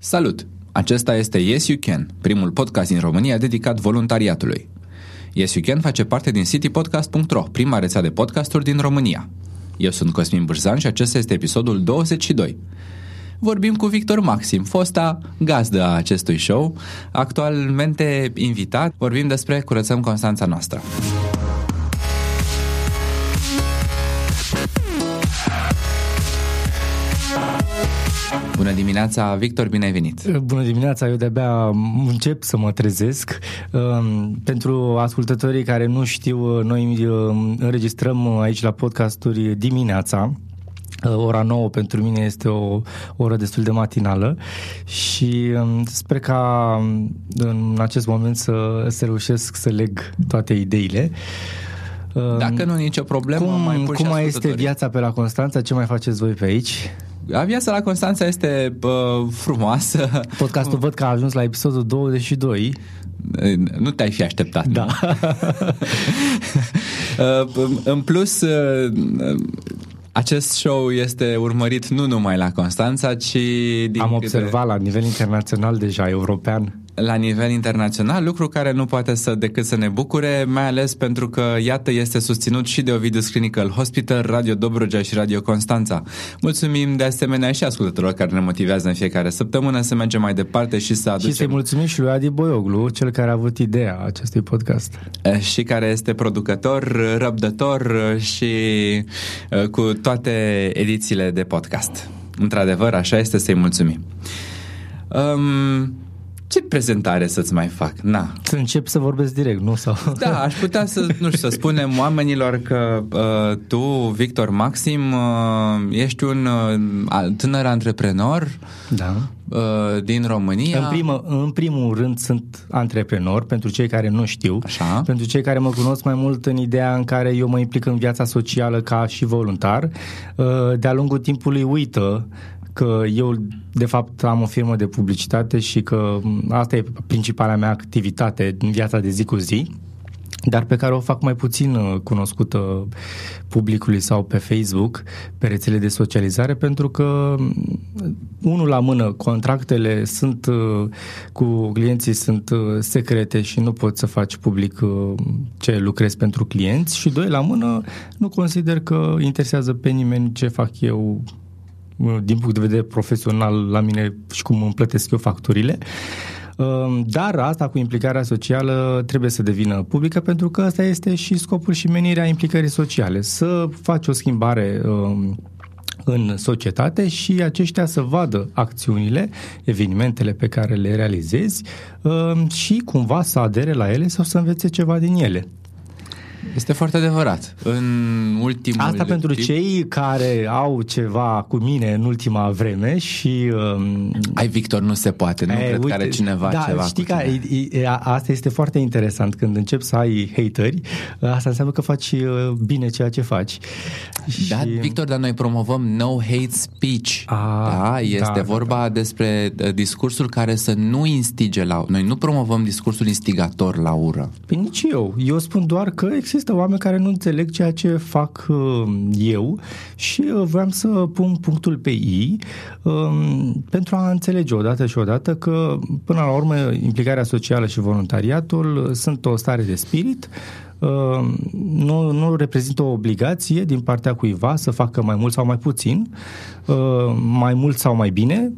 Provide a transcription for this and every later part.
Salut! Acesta este Yes You Can, primul podcast din România dedicat voluntariatului. Yes You Can face parte din citypodcast.ro, prima rețea de podcasturi din România. Eu sunt Cosmin Bârzan și acesta este episodul 22. Vorbim cu Victor Maxim, fosta gazdă a acestui show, actualmente invitat. Vorbim despre Curățăm Constanța noastră. Bună dimineața, Victor, bine ai venit! Bună dimineața, eu de-abia încep să mă trezesc. Um, pentru ascultătorii care nu știu, noi um, înregistrăm aici la podcasturi dimineața, uh, ora 9 pentru mine este o oră destul de matinală și um, sper ca în acest moment să, să reușesc să leg toate ideile. Dacă nu, nicio problemă, cum, mai Cum mai este viața pe la Constanța? Ce mai faceți voi pe aici? Viața la Constanța este bă, frumoasă. Podcastul văd că a ajuns la episodul 22. Nu te-ai fi așteptat. Da. în plus, acest show este urmărit nu numai la Constanța, ci... Din Am observat câte... la nivel internațional deja, european la nivel internațional, lucru care nu poate să decât să ne bucure, mai ales pentru că, iată, este susținut și de Ovidus Clinical Hospital, Radio Dobrogea și Radio Constanța. Mulțumim de asemenea și ascultătorilor care ne motivează în fiecare săptămână să mergem mai departe și să aducem... Și să mulțumim și lui Adi Boioglu, cel care a avut ideea acestui podcast. Și care este producător, răbdător și cu toate edițiile de podcast. Într-adevăr, așa este să-i mulțumim. Um, ce prezentare să-ți mai fac? Na. Să încep să vorbesc direct, nu? Sau... Da, aș putea să, nu știu, să spunem oamenilor că uh, tu, Victor Maxim, uh, ești un uh, tânăr antreprenor da. uh, din România. În, primă, în primul rând sunt antreprenor, pentru cei care nu știu. Așa. Pentru cei care mă cunosc mai mult în ideea în care eu mă implic în viața socială ca și voluntar. Uh, de-a lungul timpului uită că eu de fapt am o firmă de publicitate și că asta e principala mea activitate în viața de zi cu zi dar pe care o fac mai puțin uh, cunoscută publicului sau pe Facebook, pe rețele de socializare, pentru că mm, unul la mână, contractele sunt uh, cu clienții sunt uh, secrete și nu poți să faci public ce lucrezi pentru clienți și doi la mână, nu consider că interesează pe nimeni ce fac eu din punct de vedere profesional la mine și cum îmi plătesc eu facturile. Ehm, dar asta cu implicarea socială trebuie să devină publică pentru că asta este și scopul și menirea implicării sociale. Să faci o schimbare ehm, în societate și aceștia să vadă acțiunile, evenimentele pe care le realizezi ehm, și cumva să adere la ele sau să învețe ceva din ele. Este foarte adevărat. În ultimul Asta pentru timp... cei care au ceva cu mine în ultima vreme și... Um... Ai, Victor, nu se poate. Nu e, cred uite, că are cineva da, ceva știi că asta este foarte interesant. Când începi să ai hateri, asta înseamnă că faci uh, bine ceea ce faci. Da, și... Victor, dar noi promovăm no hate speech. A, da, este da, vorba da, da. despre uh, discursul care să nu instige la... Noi nu promovăm discursul instigator la ură. Păi nici eu. Eu spun doar că există oameni care nu înțeleg ceea ce fac uh, eu și uh, vreau să pun punctul pe I um, pentru a înțelege odată și odată că, până la urmă, implicarea socială și voluntariatul sunt o stare de spirit um, nu, nu reprezintă o obligație din partea cuiva să facă mai mult sau mai puțin, uh, mai mult sau mai bine.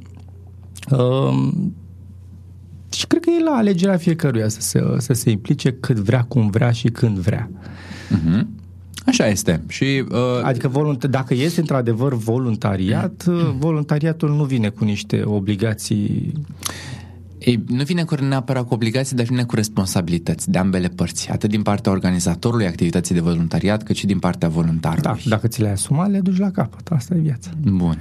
Um, și cred că e la alegerea fiecăruia să se, să se implice cât vrea, cum vrea și când vrea. Uh-huh. Așa este. Și, uh... Adică volunt- dacă este într-adevăr voluntariat, uh, voluntariatul nu vine cu niște obligații ei, nu vine cu neapărat cu obligații, dar vine cu responsabilități de ambele părți, atât din partea organizatorului activității de voluntariat, cât și din partea voluntarului. Da, dacă ți le-ai asumat, le duci la capăt. Asta e viața. Bun.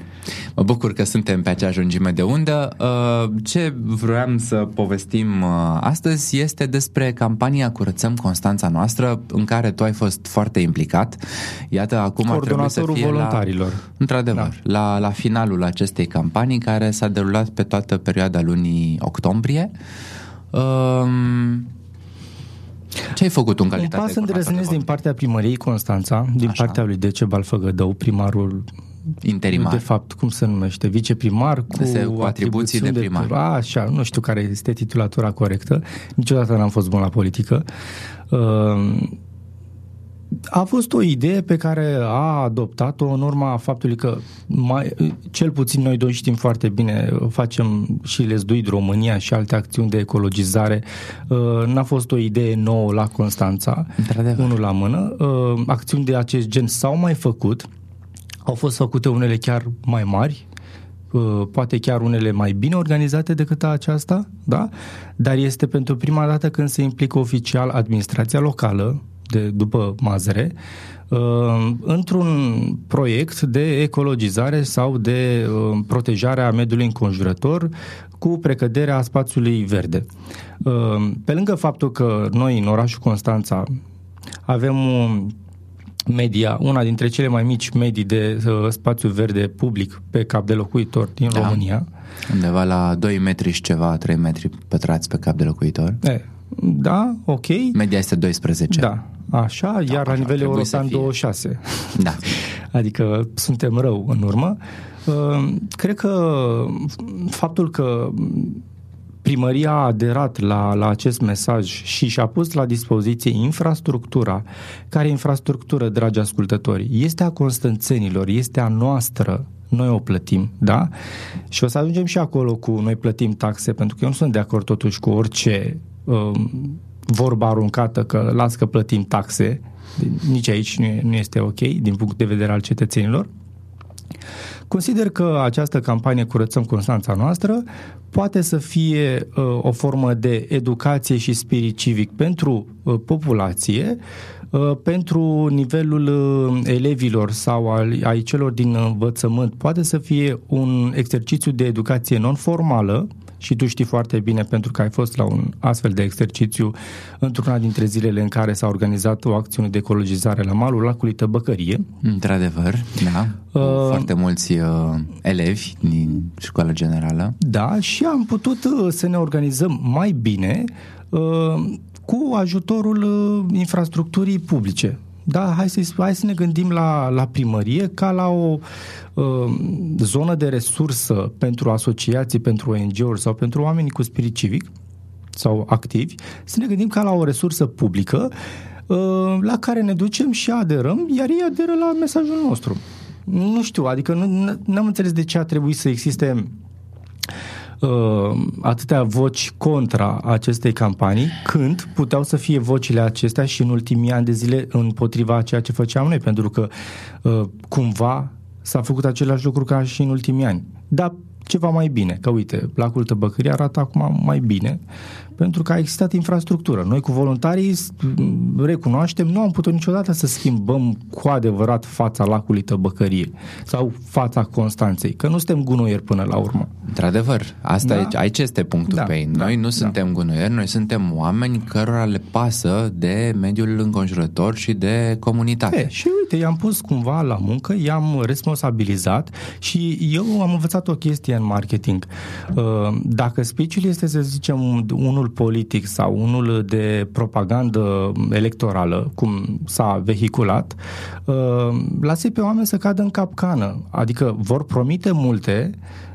Mă bucur că suntem pe aceeași lungime de undă. Uh, ce vroiam să povestim uh, astăzi este despre campania Curățăm Constanța noastră, în care tu ai fost foarte implicat. Iată, acum ar trebui să fie voluntarilor. La, într-adevăr, da. la, la finalul acestei campanii, care s-a derulat pe toată perioada lunii octombrie octombrie. Um, ce ai făcut în calitate Un pas îndrăznesc din partea primăriei Constanța, din Așa. partea lui Decebal Făgădău, primarul Interimar. De fapt, cum se numește? Viceprimar cu, Este cu atribuții de primar. De, așa, nu știu care este titulatura corectă. Niciodată n-am fost bun la politică. Uh, a fost o idee pe care a adoptat-o în urma faptului că mai, cel puțin noi doi știm foarte bine, facem și Lesduit România și alte acțiuni de ecologizare. Uh, n-a fost o idee nouă la Constanța, unul la mână. Uh, acțiuni de acest gen s-au mai făcut, au fost făcute unele chiar mai mari, uh, poate chiar unele mai bine organizate decât aceasta, da? dar este pentru prima dată când se implică oficial administrația locală, de după Mazăre, uh, într-un proiect de ecologizare sau de uh, protejare a mediului înconjurător cu precăderea spațiului verde. Uh, pe lângă faptul că noi în orașul Constanța avem un media, una dintre cele mai mici medii de uh, spațiu verde public pe cap de locuitor din da. România. Undeva la 2 metri și ceva, 3 metri pătrați pe cap de locuitor. E, da, ok. Media este 12. Da, așa, da, iar așa, la nivel european 26. Da. adică suntem rău în urmă. Uh, cred că faptul că primăria a aderat la, la acest mesaj și și-a pus la dispoziție infrastructura, care infrastructură, dragi ascultători, este a constanțenilor, este a noastră, noi o plătim, da? Și o să ajungem și acolo cu noi plătim taxe, pentru că eu nu sunt de acord totuși cu orice um, vorba aruncată că las că plătim taxe, nici aici nu, e, nu este ok din punct de vedere al cetățenilor. Consider că această campanie Curățăm Constanța noastră poate să fie uh, o formă de educație și spirit civic pentru uh, populație, uh, pentru nivelul uh, elevilor sau al, ai celor din învățământ, poate să fie un exercițiu de educație non-formală, și tu știi foarte bine pentru că ai fost la un astfel de exercițiu într-una dintre zilele în care s-a organizat o acțiune de ecologizare la malul lacului Tăbăcărie. Într-adevăr, da. Uh, foarte mulți uh, elevi din școala generală. Da, și am putut uh, să ne organizăm mai bine uh, cu ajutorul uh, infrastructurii publice. Da, hai să, hai să ne gândim la, la primărie ca la o uh, zonă de resursă pentru asociații, pentru ONG-uri sau pentru oamenii cu spirit civic sau activi, să ne gândim ca la o resursă publică uh, la care ne ducem și aderăm, iar ei aderă la mesajul nostru. Nu știu, adică nu am înțeles de ce a trebuit să existe uh, atâtea voci contra acestei campanii, când puteau să fie vocile acestea și în ultimii ani de zile împotriva a ceea ce făceam noi, pentru că uh, cumva s-a făcut același lucru ca și în ultimii ani. Dar ceva mai bine, că uite, lacul Tăbăcării arată acum mai bine, pentru că a existat infrastructură. Noi cu voluntarii recunoaștem, nu am putut niciodată să schimbăm cu adevărat fața lacului Tăbăcărie sau fața Constanței, că nu suntem gunoieri până la urmă. Într-adevăr, asta da? e, aici este punctul da, pe ei. Noi da, nu da. suntem gunoieri, noi suntem oameni cărora le pasă de mediul înconjurător și de comunitate. E, și uite, i-am pus cumva la muncă, i-am responsabilizat și eu am învățat o chestie în marketing. Uh, dacă speech este, să zicem, unul politic sau unul de propagandă electorală, cum s-a vehiculat, uh, lasă pe oameni să cadă în capcană. Adică vor promite multe,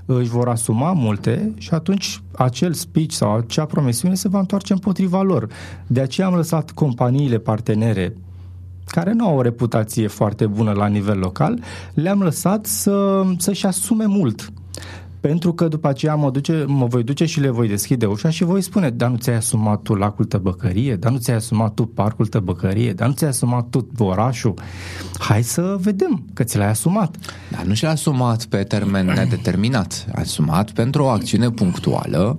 își vor asuma multe și atunci acel speech sau acea promisiune se va întoarce împotriva lor. De aceea am lăsat companiile partenere care nu au o reputație foarte bună la nivel local, le-am lăsat să, să-și asume mult pentru că după aceea mă, duce, mă voi duce și le voi deschide ușa și voi spune, dar nu ți-ai asumat tu lacul Tăbăcărie, dar nu ți-ai asumat tu parcul Tăbăcărie, dar nu ți-ai asumat tu orașul. Hai să vedem că ți l-ai asumat. Dar nu și-l-a asumat pe termen nedeterminat. A asumat pentru o acțiune punctuală,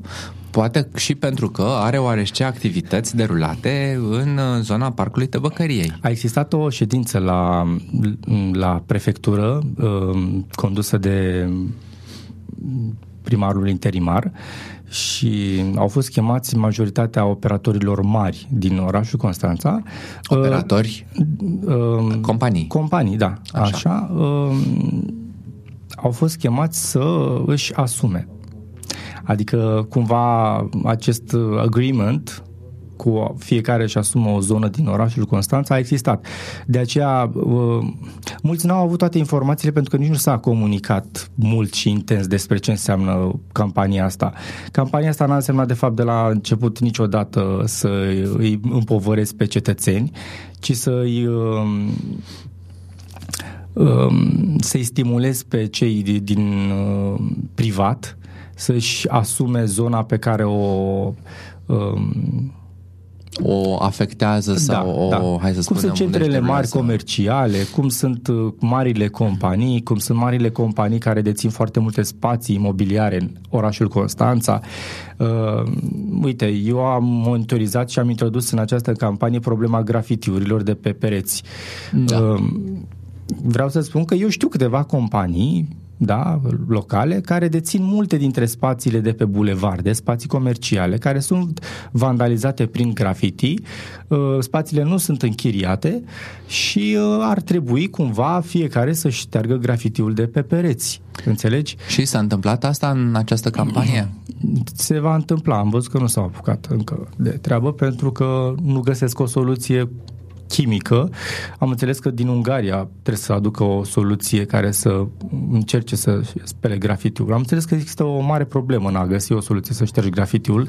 poate și pentru că are oarește activități derulate în zona parcului Tăbăcăriei. A existat o ședință la, la prefectură uh, condusă de primarul interimar și au fost chemați majoritatea operatorilor mari din orașul Constanța. Operatori? Uh, uh, companii. Companii, da. Așa. așa uh, au fost chemați să își asume. Adică cumva acest agreement cu fiecare și asumă o zonă din orașul Constanța a existat. De aceea, uh, mulți n-au avut toate informațiile pentru că nici nu s-a comunicat mult și intens despre ce înseamnă campania asta. Campania asta n-a însemnat de fapt de la început niciodată să îi împovăresc pe cetățeni, ci să îi um, um, să-i stimulez pe cei din uh, privat să-și asume zona pe care o um, o afectează da, sau da, o, da. hai să Cum sunt centrele mari sau... comerciale, cum sunt uh, marile companii, cum sunt marile companii care dețin foarte multe spații imobiliare în orașul Constanța. Uh, uite, eu am monitorizat și am introdus în această campanie problema grafitiurilor de pe pereți. Da. Uh, vreau să spun că eu știu câteva companii da, locale, care dețin multe dintre spațiile de pe bulevarde, spații comerciale, care sunt vandalizate prin graffiti, uh, spațiile nu sunt închiriate și uh, ar trebui cumva fiecare să șteargă grafitiul de pe pereți. Înțelegi? Și s-a întâmplat asta în această campanie? Se va întâmpla. Am văzut că nu s-au apucat încă de treabă pentru că nu găsesc o soluție chimică. Am înțeles că din Ungaria trebuie să aducă o soluție care să încerce să spele grafitiul. Am înțeles că există o mare problemă în a găsi o soluție să ștergi grafitiul.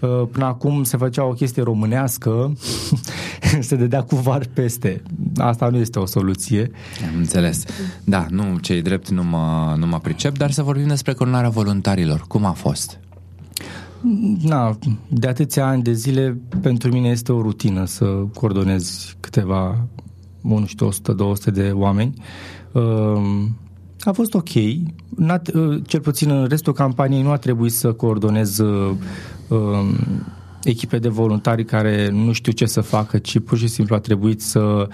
Uh, până acum se făcea o chestie românească, se dădea cu var peste. Asta nu este o soluție. Am înțeles. Da, nu, cei drept nu mă, nu mă pricep, dar să vorbim despre coronarea voluntarilor. Cum a fost? Na, de atâția ani de zile, pentru mine este o rutină să coordonez câteva, nu știu, 100-200 de oameni. Ehm, a fost ok. N-a, cel puțin în restul campaniei nu a trebuit să coordonez ehm, echipe de voluntari care nu știu ce să facă, ci pur și simplu a trebuit să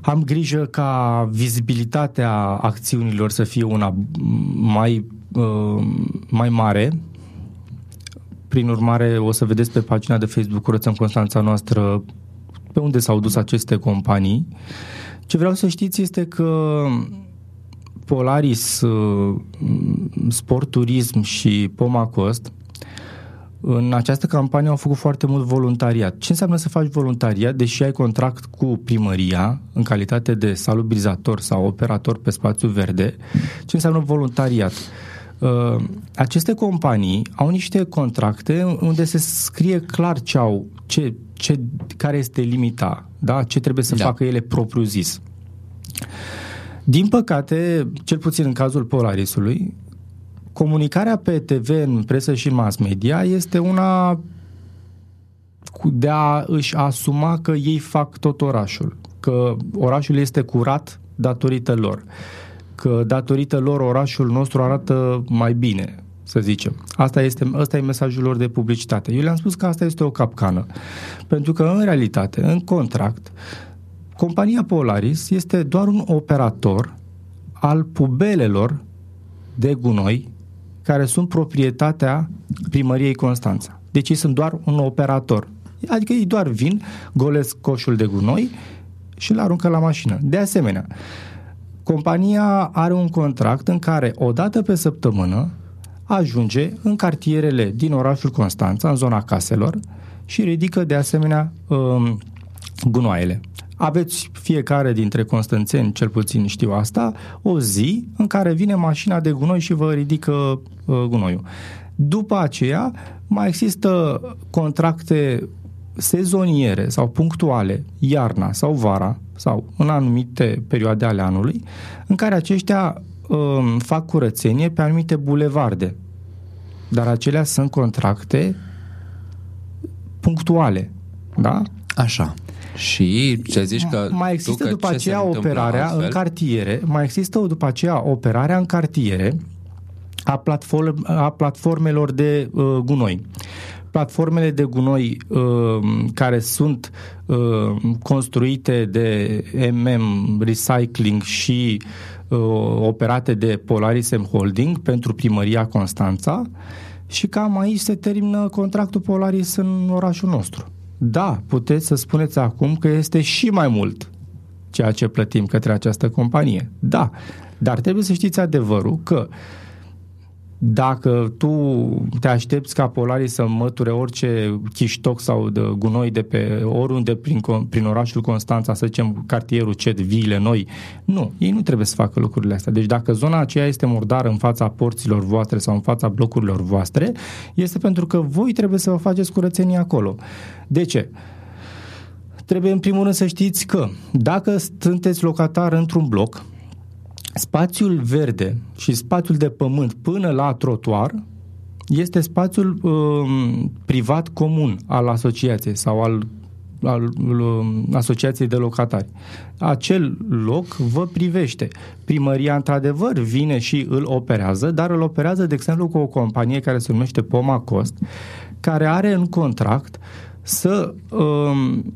am grijă ca vizibilitatea acțiunilor să fie una mai, mai mare prin urmare, o să vedeți pe pagina de Facebook Curățăm Constanța noastră pe unde s-au dus aceste companii. Ce vreau să știți este că Polaris, uh, Sport Turism și Pomacost în această campanie au făcut foarte mult voluntariat. Ce înseamnă să faci voluntariat, deși ai contract cu primăria în calitate de salubrizator sau operator pe spațiu verde? Ce înseamnă voluntariat? Uh, aceste companii au niște contracte unde se scrie clar ce au, ce, ce, care este limita, da? ce trebuie să da. facă ele propriu zis. Din păcate, cel puțin în cazul Polarisului, comunicarea pe TV, în presă și în mass media este una de a își asuma că ei fac tot orașul, că orașul este curat datorită lor că datorită lor orașul nostru arată mai bine, să zicem. Asta este, asta e mesajul lor de publicitate. Eu le-am spus că asta este o capcană. Pentru că, în realitate, în contract, compania Polaris este doar un operator al pubelelor de gunoi care sunt proprietatea primăriei Constanța. Deci ei sunt doar un operator. Adică ei doar vin, golesc coșul de gunoi și îl aruncă la mașină. De asemenea, Compania are un contract în care o dată pe săptămână ajunge în cartierele din orașul Constanța, în zona caselor și ridică de asemenea um, gunoaiele. Aveți fiecare dintre constanțeni, cel puțin știu asta, o zi în care vine mașina de gunoi și vă ridică uh, gunoiul. După aceea mai există contracte sezoniere sau punctuale, iarna sau vara, sau în anumite perioade ale anului, în care aceștia um, fac curățenie pe anumite bulevarde. Dar acelea sunt contracte punctuale. Da? Așa. Și ce zici că mai există tu, după aceea operarea astfel? în cartiere, mai există după aceea operarea în cartiere a, platform, a platformelor de uh, gunoi platformele de gunoi uh, care sunt uh, construite de MM Recycling și uh, operate de Polarisem Holding pentru primăria Constanța și cam aici se termină contractul Polaris în orașul nostru. Da, puteți să spuneți acum că este și mai mult ceea ce plătim către această companie. Da, dar trebuie să știți adevărul că dacă tu te aștepți ca polarii să măture orice chiștoc sau de gunoi de pe oriunde prin, prin orașul Constanța, să zicem cartierul Cet, viile noi, nu, ei nu trebuie să facă lucrurile astea. Deci dacă zona aceea este murdară în fața porților voastre sau în fața blocurilor voastre, este pentru că voi trebuie să vă faceți curățenie acolo. De ce? Trebuie în primul rând să știți că dacă sunteți locatar într-un bloc, spațiul verde și spațiul de pământ până la trotuar este spațiul um, privat comun al asociației sau al al um, asociației de locatari. Acel loc vă privește. Primăria, într-adevăr, vine și îl operează, dar îl operează, de exemplu, cu o companie care se numește Poma Cost, care are în contract să um,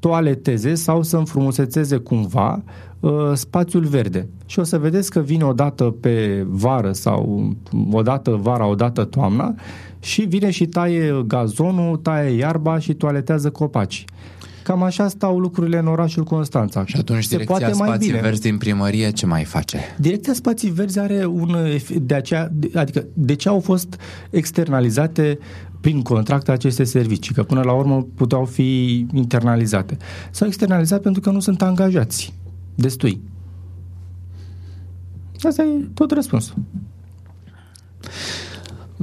toaleteze sau să înfrumusețeze cumva uh, spațiul verde. Și o să vedeți că vine o dată pe vară sau o dată vara, o dată toamna și vine și taie gazonul, taie iarba și toaletează copaci. Cam așa stau lucrurile în orașul Constanța. Și atunci Se direcția poate spații mai bine. verzi din primărie ce mai face? Direcția spații verzi are un... De aceea, adică de ce au fost externalizate prin contract aceste servicii, că până la urmă puteau fi internalizate. S-au externalizat pentru că nu sunt angajați destui. Asta e tot răspunsul.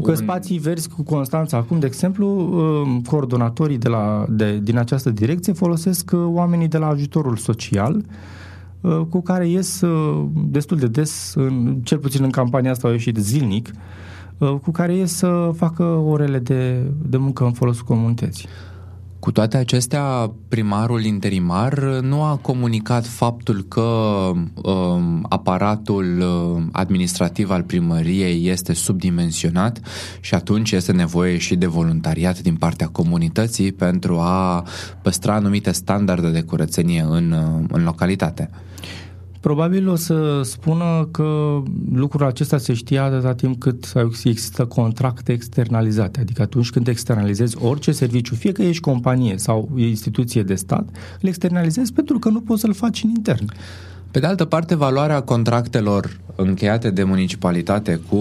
Că spații verzi cu Constanța acum, de exemplu, uh, coordonatorii de la, de, din această direcție folosesc uh, oamenii de la ajutorul social uh, cu care ies destul de des, în, cel puțin în campania asta au ieșit zilnic, cu care ies să facă orele de, de muncă în folosul comunității. Cu toate acestea, primarul interimar nu a comunicat faptul că um, aparatul uh, administrativ al primăriei este subdimensionat și atunci este nevoie și de voluntariat din partea comunității pentru a păstra anumite standarde de curățenie în, uh, în localitate. Probabil o să spună că lucrul acesta se știa atâta timp cât există contracte externalizate. Adică atunci când externalizezi orice serviciu, fie că ești companie sau instituție de stat, îl externalizezi pentru că nu poți să-l faci în intern. Pe de altă parte, valoarea contractelor încheiate de municipalitate cu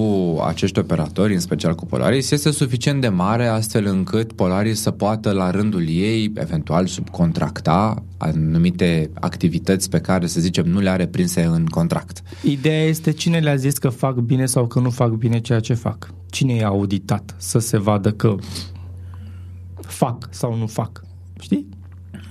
acești operatori, în special cu Polaris, este suficient de mare astfel încât Polaris să poată la rândul ei eventual subcontracta anumite activități pe care, să zicem, nu le are prinse în contract. Ideea este cine le-a zis că fac bine sau că nu fac bine ceea ce fac. Cine i-a auditat să se vadă că fac sau nu fac. Știi?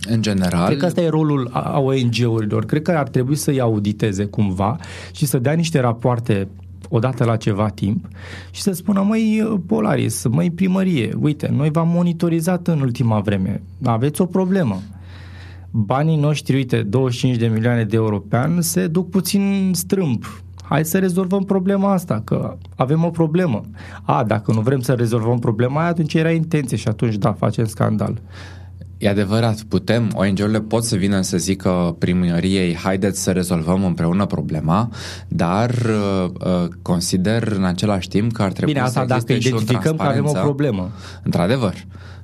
În general... Cred că asta e rolul a ONG-urilor. Cred că ar trebui să-i auditeze cumva și să dea niște rapoarte odată la ceva timp și să spună, măi Polaris, măi primărie, uite, noi v-am monitorizat în ultima vreme, aveți o problemă. Banii noștri, uite, 25 de milioane de euro pe an se duc puțin strâmb. Hai să rezolvăm problema asta, că avem o problemă. A, dacă nu vrem să rezolvăm problema aia, atunci era intenție și atunci, da, facem scandal. E adevărat, putem, ONG-urile pot să vină să zică primăriei haideți să rezolvăm împreună problema, dar uh, uh consider în același timp că ar trebui Bine, asta să dacă identificăm că avem o problemă. Într-adevăr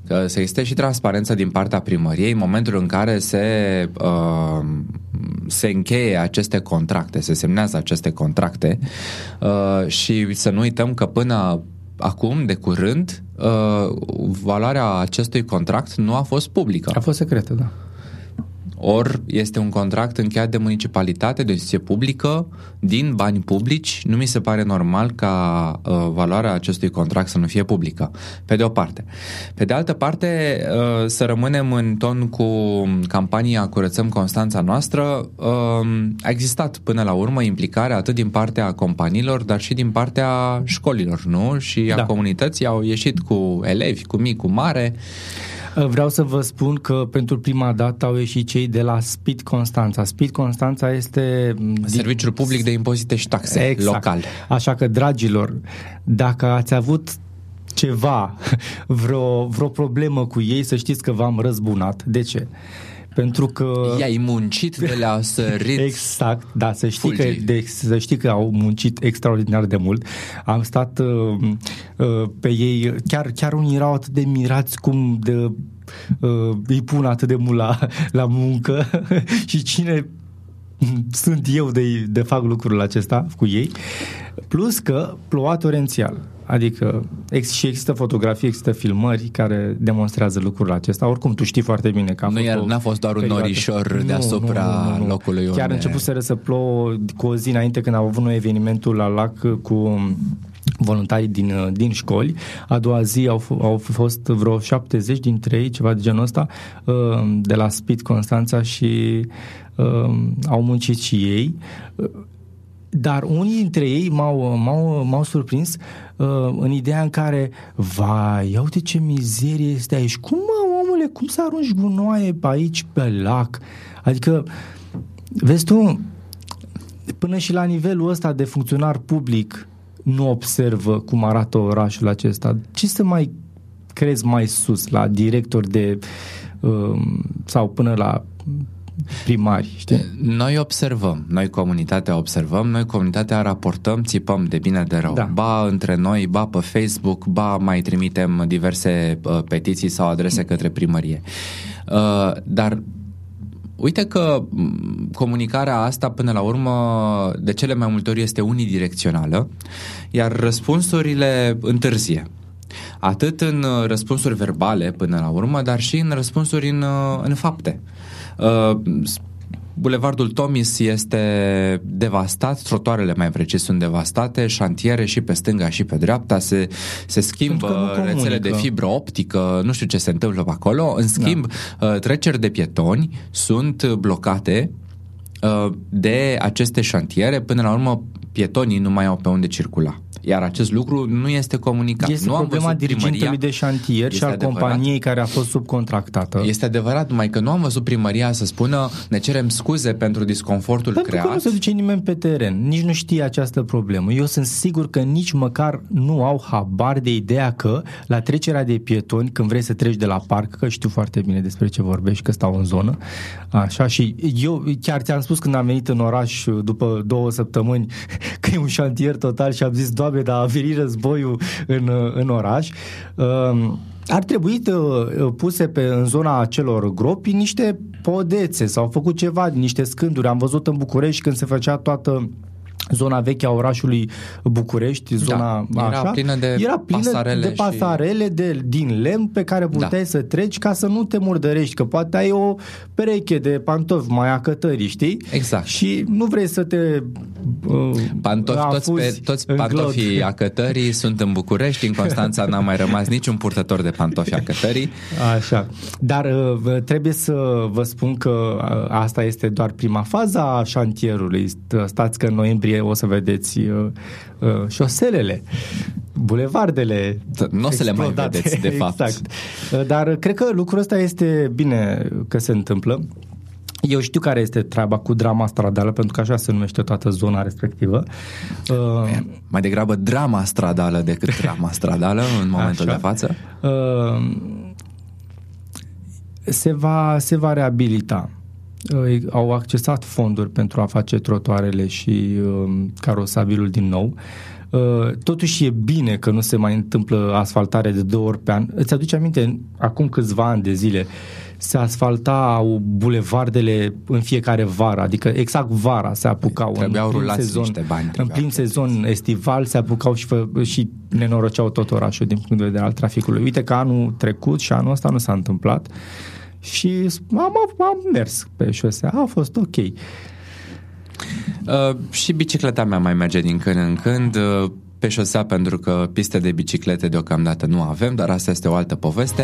că să existe și transparență din partea primăriei în momentul în care se, uh, se încheie aceste contracte, se semnează aceste contracte uh, și să nu uităm că până acum, de curând, uh, valoarea acestui contract nu a fost publică. A fost secretă, da ori este un contract încheiat de municipalitate, de o instituție publică, din bani publici, nu mi se pare normal ca uh, valoarea acestui contract să nu fie publică, pe de o parte. Pe de altă parte, uh, să rămânem în ton cu campania Curățăm Constanța noastră, uh, a existat până la urmă implicare atât din partea companiilor, dar și din partea școlilor, nu? Și a da. comunității au ieșit cu elevi, cu mic, cu mare, Vreau să vă spun că pentru prima dată au ieșit cei de la Speed Constanța. Speed Constanța este... Serviciul public de impozite și taxe exact. local. Așa că, dragilor, dacă ați avut ceva, vreo, vreo problemă cu ei, să știți că v-am răzbunat. De ce? Pentru că... I-ai muncit de la sărit Exact, da, să știi, că, de, să știi că au muncit extraordinar de mult. Am stat uh, uh, pe ei, chiar, chiar unii erau atât de mirați cum de, uh, îi pun atât de mult la, la muncă și cine sunt eu de, de fac lucrul acesta cu ei. Plus că ploua torențial. Adică ex- și există fotografii, există filmări care demonstrează lucrul acesta. Oricum, tu știi foarte bine că a nu fost iar, o n-a fost doar un perioadă. norișor Nu, deasupra nu, nu, nu, nu. locului Chiar unde... început să plouă cu o zi înainte când au avut noi evenimentul la lac cu voluntarii din, din școli. A doua zi au, f- au fost vreo 70 dintre ei, ceva de genul ăsta, uh, de la Speed Constanța și uh, au muncit și ei. Uh, Dar unii dintre ei m-au, m-au, m-au surprins uh, în ideea în care, vai, ia uite ce mizerie este aici. Cum, mă, omule, cum să arunci gunoaie pe aici, pe lac? Adică, vezi tu, până și la nivelul ăsta de funcționar public nu observă cum arată orașul acesta. Ce să mai crezi mai sus, la director de um, sau până la primari, știi? Noi observăm, noi comunitatea observăm, noi comunitatea raportăm, țipăm de bine de rău. Da. Ba între noi, ba pe Facebook, ba mai trimitem diverse uh, petiții sau adrese către primărie. Uh, dar Uite că m, comunicarea asta până la urmă de cele mai multe ori este unidirecțională, iar răspunsurile întârzie. Atât în uh, răspunsuri verbale până la urmă, dar și în răspunsuri în, uh, în fapte. Uh, s- Bulevardul Tomis este devastat, trotoarele mai precis sunt devastate, șantiere și pe stânga și pe dreapta, se, se Pentru schimbă că nu comunică. rețele de fibră optică, nu știu ce se întâmplă pe acolo. În schimb, da. treceri de pietoni sunt blocate uh, de aceste șantiere, până la urmă pietonii nu mai au pe unde circula. Iar acest lucru nu este comunicat. Este nu am problema văzut dirigentului primăria. de șantier și Este al adevărat. companiei care a fost subcontractată. Este adevărat, numai că nu am văzut primăria să spună ne cerem scuze pentru disconfortul Pentru creat. că nu se duce nimeni pe teren, nici nu știe această problemă. Eu sunt sigur că nici măcar nu au habar de ideea că la trecerea de pietoni, când vrei să treci de la parc, că știu foarte bine despre ce vorbești, că stau în zonă, așa, și eu chiar ți-am spus când am venit în oraș după două săptămâni că e un șantier total și am zis, doamne, dar a venit războiul în, în oraș. Um, ar trebui uh, puse pe, în zona acelor gropi niște podețe sau au făcut ceva, niște scânduri. Am văzut în București când se făcea toată zona veche a orașului București, zona era așa, plină de era plină pasarele de și- pasarele de, din lemn pe care puteai Da. să treci ca să nu te murdărești, că poate ai o pereche de pantofi mai acătării, știi? Exact. Și nu vrei să te uh, Pantofi, toți, afuzi pe, toți în pantofii glot. acătării sunt în București, în Constanța n-a mai rămas niciun purtător de pantofi acătării. Așa. Dar uh, vă- trebuie să vă spun că uh, asta este doar prima fază a șantierului. St- Stați că în noiembrie o să vedeți uh, uh, șoselele, bulevardele. Nu o să le mai explodate. vedeți, de fapt. Exact. Uh, Dar cred că lucrul ăsta este bine că se întâmplă. Eu știu care este treaba cu drama stradală, pentru că așa se numește toată zona respectivă. Uh, Mai degrabă drama stradală decât drama stradală în momentul Așa. de față. Uh, se va, se va reabilita. Uh, Au accesat fonduri pentru a face trotuarele și uh, carosabilul din nou. Uh, Totuși e bine că nu se mai întâmplă asfaltare de două ori pe an. Îți aduce aminte, acum câțiva ani de zile, se asfaltau bulevardele în fiecare vară, adică exact vara se apucau. Trebuiau în plin rulați sezon, niște bani, În trebuiau plin sezon estival se apucau și, fă, și nenoroceau tot orașul din punct de vedere al traficului. Uite că anul trecut și anul ăsta nu s-a întâmplat și am, am mers pe șosea, a fost ok. Uh, și bicicleta mea mai merge din când în când uh, pe șosea pentru că piste de biciclete deocamdată nu avem, dar asta este o altă poveste.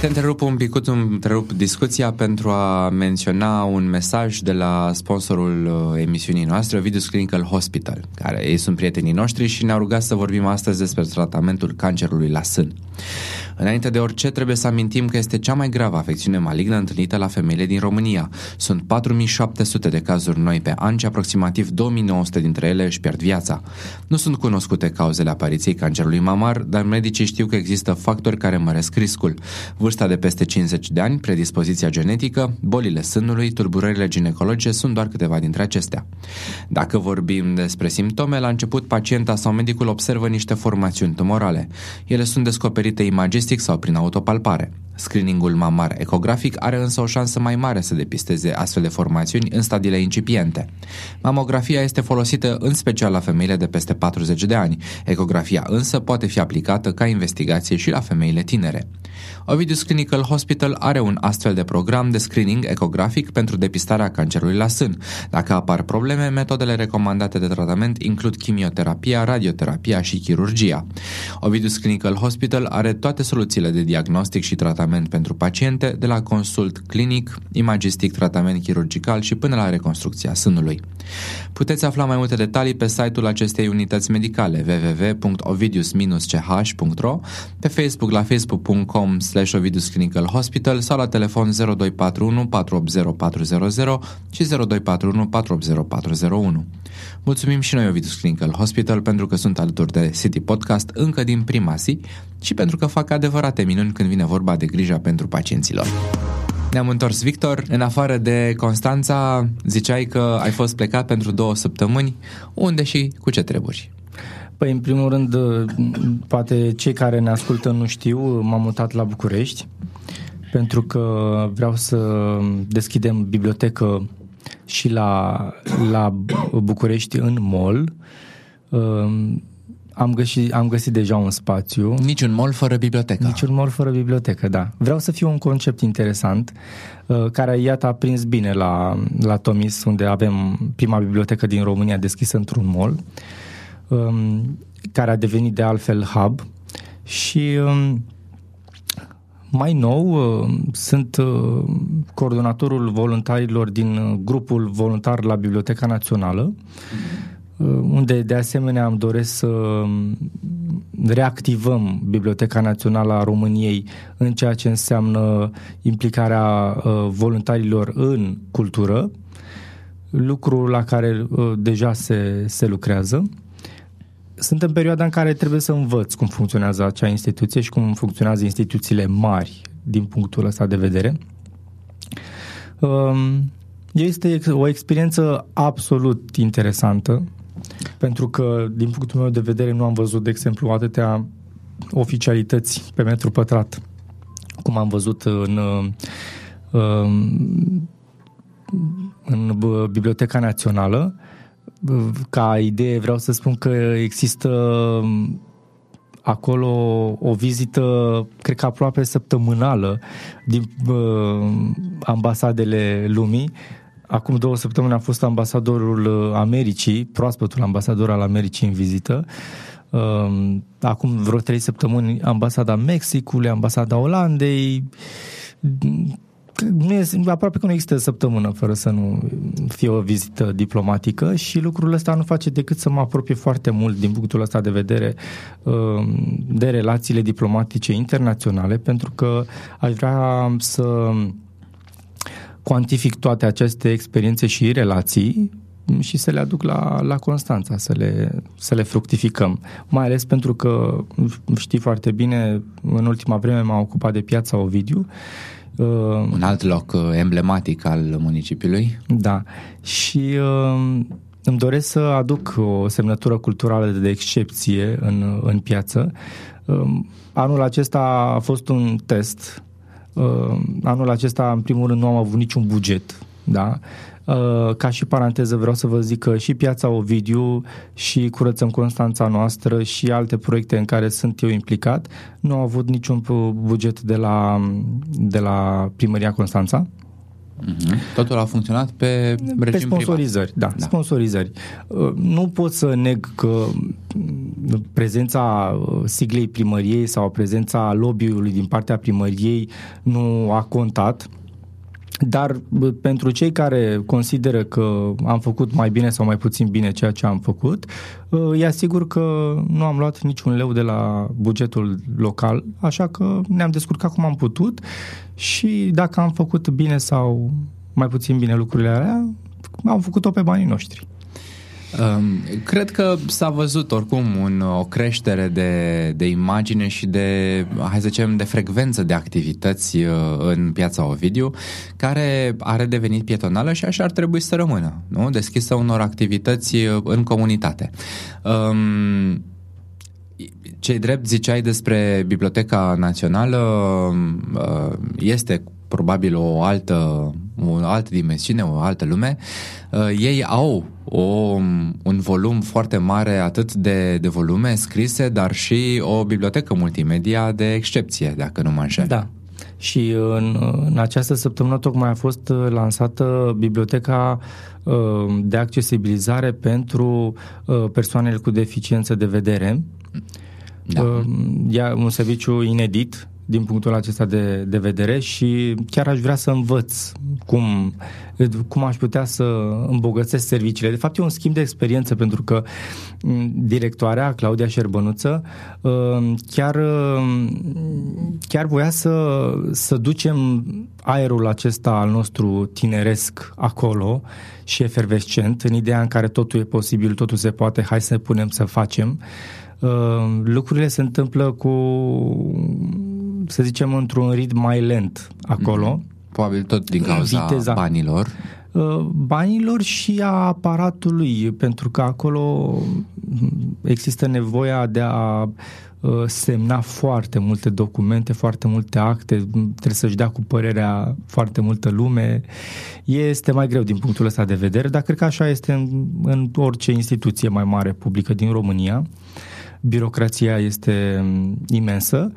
Te întrerup un pic, întrerup discuția pentru a menționa un mesaj de la sponsorul uh, emisiunii noastre, Ovidus Clinical Hospital, care ei sunt prietenii noștri și ne-au rugat să vorbim astăzi despre tratamentul cancerului la sân. Înainte de orice, trebuie să amintim că este cea mai gravă afecțiune malignă întâlnită la femeile din România. Sunt 4700 de cazuri noi pe an și aproximativ 2900 dintre ele își pierd viața. Nu sunt cunoscute cauzele apariției cancerului mamar, dar medicii știu că există factori care măresc riscul. Vârsta de peste 50 de ani, predispoziția genetică, bolile sânului, tulburările ginecologice sunt doar câteva dintre acestea. Dacă vorbim despre simptome, la început pacienta sau medicul observă niște formațiuni tumorale. Ele sunt descoperite urmărite imagistic sau prin autopalpare. Screeningul mamar ecografic are însă o șansă mai mare să depisteze astfel de formațiuni în stadiile incipiente. Mamografia este folosită în special la femeile de peste 40 de ani. Ecografia însă poate fi aplicată ca investigație și la femeile tinere. Ovidius Clinical Hospital are un astfel de program de screening ecografic pentru depistarea cancerului la sân. Dacă apar probleme, metodele recomandate de tratament includ chimioterapia, radioterapia și chirurgia. Ovidius Clinical Hospital are toate soluțiile de diagnostic și tratament pentru paciente, de la consult clinic, imagistic, tratament chirurgical și până la reconstrucția sânului. Puteți afla mai multe detalii pe site-ul acestei unități medicale www.ovidius-ch.ro, pe Facebook la facebook.com slash Ovidius Clinical Hospital sau la telefon 0241 480 400 și 0241 480 401. Mulțumim și noi Ovidius Clinical Hospital pentru că sunt alături de City Podcast încă din prima zi și pentru că fac adevărate minuni când vine vorba de grija pentru pacienților. Ne-am întors, Victor. În afară de Constanța, ziceai că ai fost plecat pentru două săptămâni. Unde și cu ce treburi? Păi, în primul rând, poate cei care ne ascultă nu știu, m-am mutat la București pentru că vreau să deschidem bibliotecă și la, la București în mall. Am găsit, am găsit deja un spațiu. Niciun mall fără bibliotecă. Niciun mall fără bibliotecă, da. Vreau să fie un concept interesant, uh, care iată a prins bine la, la Tomis, unde avem prima bibliotecă din România deschisă într-un mall, um, care a devenit de altfel hub și um, mai nou uh, sunt uh, coordonatorul voluntarilor din grupul voluntar la Biblioteca Națională, mm-hmm Uh, unde de asemenea am doresc să um, reactivăm Biblioteca Națională a României în ceea ce înseamnă implicarea uh, voluntarilor în cultură, lucru la care uh, deja se, se lucrează. Sunt în perioada în care trebuie să învăț cum funcționează acea instituție și cum funcționează instituțiile mari din punctul ăsta de vedere. Um, este o experiență absolut interesantă pentru că, din punctul meu de vedere, nu am văzut, de exemplu, atâtea oficialități pe metru pătrat, cum am văzut în, în Biblioteca Națională. Ca idee vreau să spun că există acolo o vizită, cred că aproape săptămânală, din uh, ambasadele lumii, Acum două săptămâni a fost ambasadorul uh, Americii, proaspătul ambasador al Americii în vizită. Um, acum vreo trei săptămâni ambasada Mexicului, ambasada Olandei. Nu e, aproape că nu există săptămână fără să nu fie o vizită diplomatică și lucrul ăsta nu face decât să mă apropie foarte mult din punctul ăsta de vedere um, de relațiile diplomatice internaționale pentru că aș vrea să cuantific toate aceste experiențe și relații și să le aduc la, la Constanța, să le, să le fructificăm. Mai ales pentru că, știi foarte bine, în ultima vreme m-am ocupat de piața Ovidiu. Uh, Un alt loc uh, emblematic al municipiului. Da. Și uh, îmi doresc să aduc o semnătură culturală de excepție în, în piață. Anul acesta a fost un test Uh, anul acesta, în primul rând, nu am avut niciun buget, da? Uh, ca și paranteză vreau să vă zic că și Piața Ovidiu și Curățăm Constanța noastră și alte proiecte în care sunt eu implicat nu au avut niciun buget de la, de la Primăria Constanța. Uh-huh. Totul a funcționat pe Pe sponsorizări, da, da, sponsorizări. Uh, nu pot să neg că prezența uh, siglei primăriei sau prezența lobby-ului din partea primăriei nu a contat, dar pentru cei care consideră că am făcut mai bine sau mai puțin bine ceea ce am făcut, uh, e asigur că nu am luat niciun leu de la bugetul local, așa că ne-am descurcat cum am putut și dacă am făcut bine sau mai puțin bine lucrurile alea, am făcut-o pe banii noștri. Cred că s-a văzut oricum un, o creștere de, de imagine și de, hai să zicem, de frecvență de activități uh, în piața Ovidiu, care a redevenit pietonală și așa ar trebui să rămână, nu? Deschisă unor activități uh, în comunitate. Um, cei drept ziceai despre Biblioteca Națională, uh, este probabil o altă, o altă dimensiune, o altă lume. Uh, ei au o, un volum foarte mare atât de, de volume scrise, dar și o bibliotecă multimedia de excepție, dacă nu mă înșel. Da, și în, în această săptămână tocmai a fost lansată biblioteca de accesibilizare pentru persoanele cu deficiență de vedere. Da. E un serviciu inedit din punctul acesta de, de vedere și chiar aș vrea să învăț cum, cum aș putea să îmbogățesc serviciile. De fapt, e un schimb de experiență pentru că directoarea, Claudia Șerbănuță, ă, chiar, ă, chiar voia să, să ducem aerul acesta al nostru tineresc acolo și efervescent, în ideea în care totul e posibil, totul se poate, hai să ne punem să facem. Uh, lucrurile se întâmplă cu, să zicem, într-un ritm mai lent acolo. Mm-hmm. Probabil tot din cauza Viteza. banilor. Uh, banilor și a aparatului, pentru că acolo există nevoia de a uh, semna foarte multe documente, foarte multe acte, trebuie să-și dea cu părerea foarte multă lume. Este mai greu din punctul ăsta de vedere, dar cred că așa este în, în orice instituție mai mare publică din România. Uh, birocrația este mm, imensă.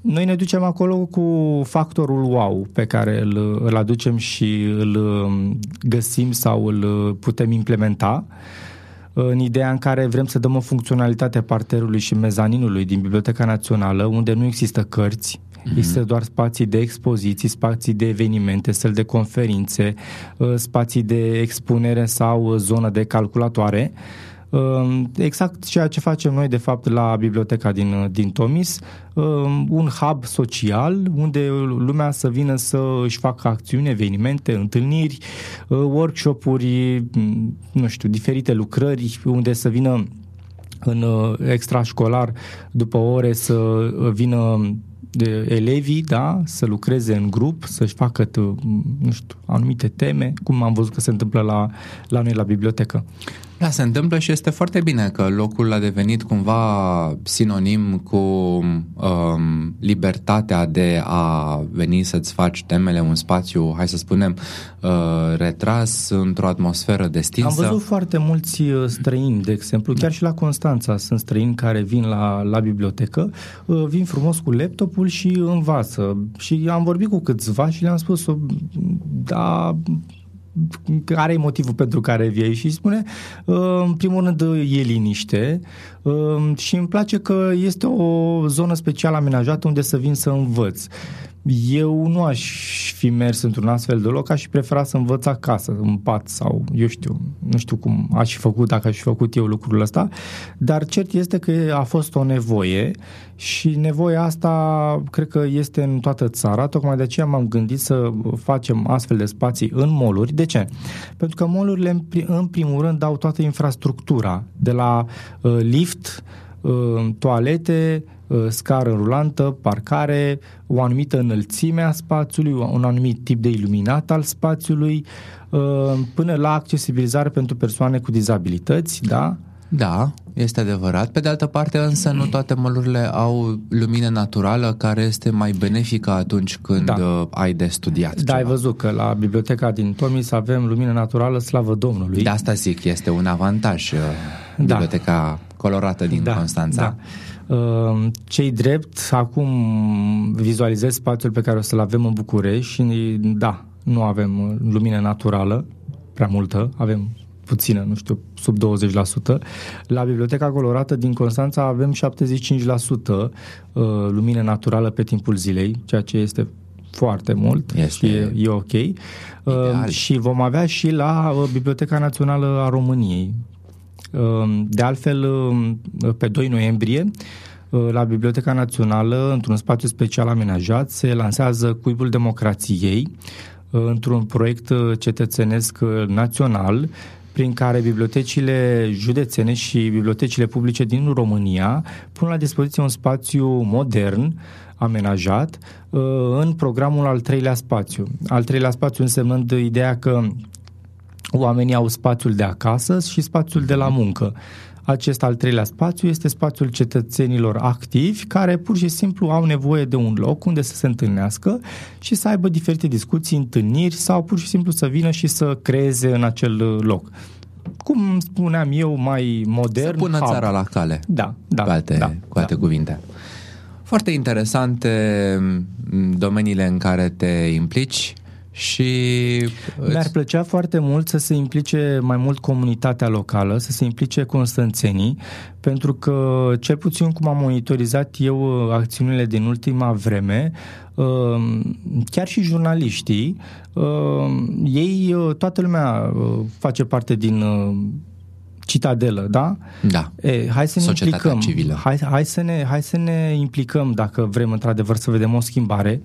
Noi ne ducem acolo cu factorul wow pe care îl, îl aducem și îl mm, găsim sau îl putem implementa în ideea în care vrem să dăm o funcționalitate parterului și mezaninului din Biblioteca Națională, unde nu există cărți, Mm-hmm. Există doar spații de expoziții, spații de evenimente, săli de conferințe, ă, spații de expunere sau zonă de calculatoare. Ehm, exact ceea ce facem noi, de fapt, la biblioteca din, din Tomis, ehm, un hub social unde lumea să vină să își facă acțiuni, evenimente, întâlniri, eh, workshop-uri, nu știu, diferite lucrări unde să vină în eh, extrașcolar după ore să vină de elevii, da, să lucreze în grup, să-și facă, nu știu, anumite teme, cum am văzut că se întâmplă la, la noi la bibliotecă. Da, se întâmplă și este foarte bine că locul a devenit cumva sinonim cu um, libertatea de a veni să-ți faci temele un spațiu, hai să spunem, uh, retras într-o atmosferă destinsă. Am văzut foarte mulți uh, străini, de exemplu, chiar și la Constanța sunt străini care vin la, la bibliotecă, uh, vin frumos cu laptopul și învață. Și am vorbit cu câțiva și le-am spus, da, care e motivul pentru care vii și spune, uh, în primul rând e liniște uh, și îmi place că este o zonă special amenajată unde să vin să învăț. Eu nu aș fi mers într-un astfel de loc, aș fi preferat să învăț acasă, în pat sau eu știu, nu știu cum aș fi făcut, dacă aș fi făcut eu lucrul ăsta, dar cert este că a fost o nevoie și nevoia asta cred că este în toată țara, tocmai de aceea m-am gândit să facem astfel de spații în moluri. De ce? Pentru că molurile în primul rând dau toată infrastructura, de la uh, lift, uh, toalete, Uh, scară rulantă, parcare, o anumită înălțime a spațiului, un anumit tip de iluminat al spațiului, uh, până la accesibilizare pentru persoane cu dizabilități, da? Da, este adevărat. Pe de altă parte, însă, nu toate mălurile au lumină naturală care este mai benefică atunci când da. Uh, ai de studiat. Da, ceva. ai văzut că la biblioteca din Tomis avem lumină naturală, slavă Domnului. De asta zic, este un avantaj da. biblioteca colorată din da, Constanța. Da. Ehm, cei drept, acum vizualizez spațiul pe care o să-l avem în București și da, nu avem lumină naturală, prea multă, avem puțină, nu știu, sub 20%. La Biblioteca Colorată din Constanța avem 75% uh, lumină naturală pe timpul zilei, ceea ce este foarte mult este și e, e ok. Ideal. Uh, și vom avea și la uh, Biblioteca Națională a României, Ehm, de altfel, ehm, pe 2 noiembrie, ehm, la Biblioteca Națională, într-un spațiu special amenajat, se lansează Cuibul Democrației, într-un proiect cetățenesc național, prin care bibliotecile județene și bibliotecile publice din România pun la dispoziție un spațiu modern, amenajat, în programul al treilea spațiu. Al treilea spațiu însemnând ideea că oamenii au spațiul de acasă și spațiul de la muncă. Acest al treilea spațiu este spațiul cetățenilor activi care pur și simplu au nevoie de un loc unde să se întâlnească și să aibă diferite discuții, întâlniri sau pur și simplu să vină și să creeze în acel loc cum spuneam eu, mai modern. Să pună țara la cale. Da, da. Cu alte, da, cu alte da. cuvinte. Foarte interesante domeniile în care te implici și... Mi-ar plăcea foarte mult să se implice mai mult comunitatea locală, să se implice constanțenii, pentru că, cel puțin cum am monitorizat eu uh, acțiunile din ultima vreme, uh, chiar și jurnaliștii, uh, ei, toată lumea face parte din citadelă, da? Da. E, hai să ne Societatea implicăm. civilă. Hai, hai, să ne, hai să ne implicăm dacă vrem într-adevăr să vedem o schimbare.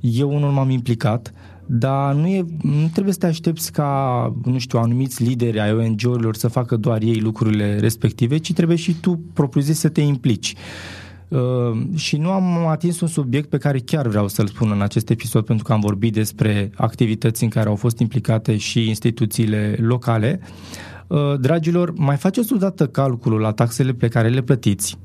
Eu unul m-am implicat, dar nu, e, nu trebuie să te aștepți ca, nu știu, anumiți lideri ai ONG-urilor să facă doar ei lucrurile respective, ci trebuie și tu propriu să te implici. Uh, și nu am atins un subiect pe care chiar vreau să-l spun în acest episod pentru că am vorbit despre activități în care au fost implicate și instituțiile locale. Uh, dragilor, mai faceți odată calculul la taxele pe care le plătiți.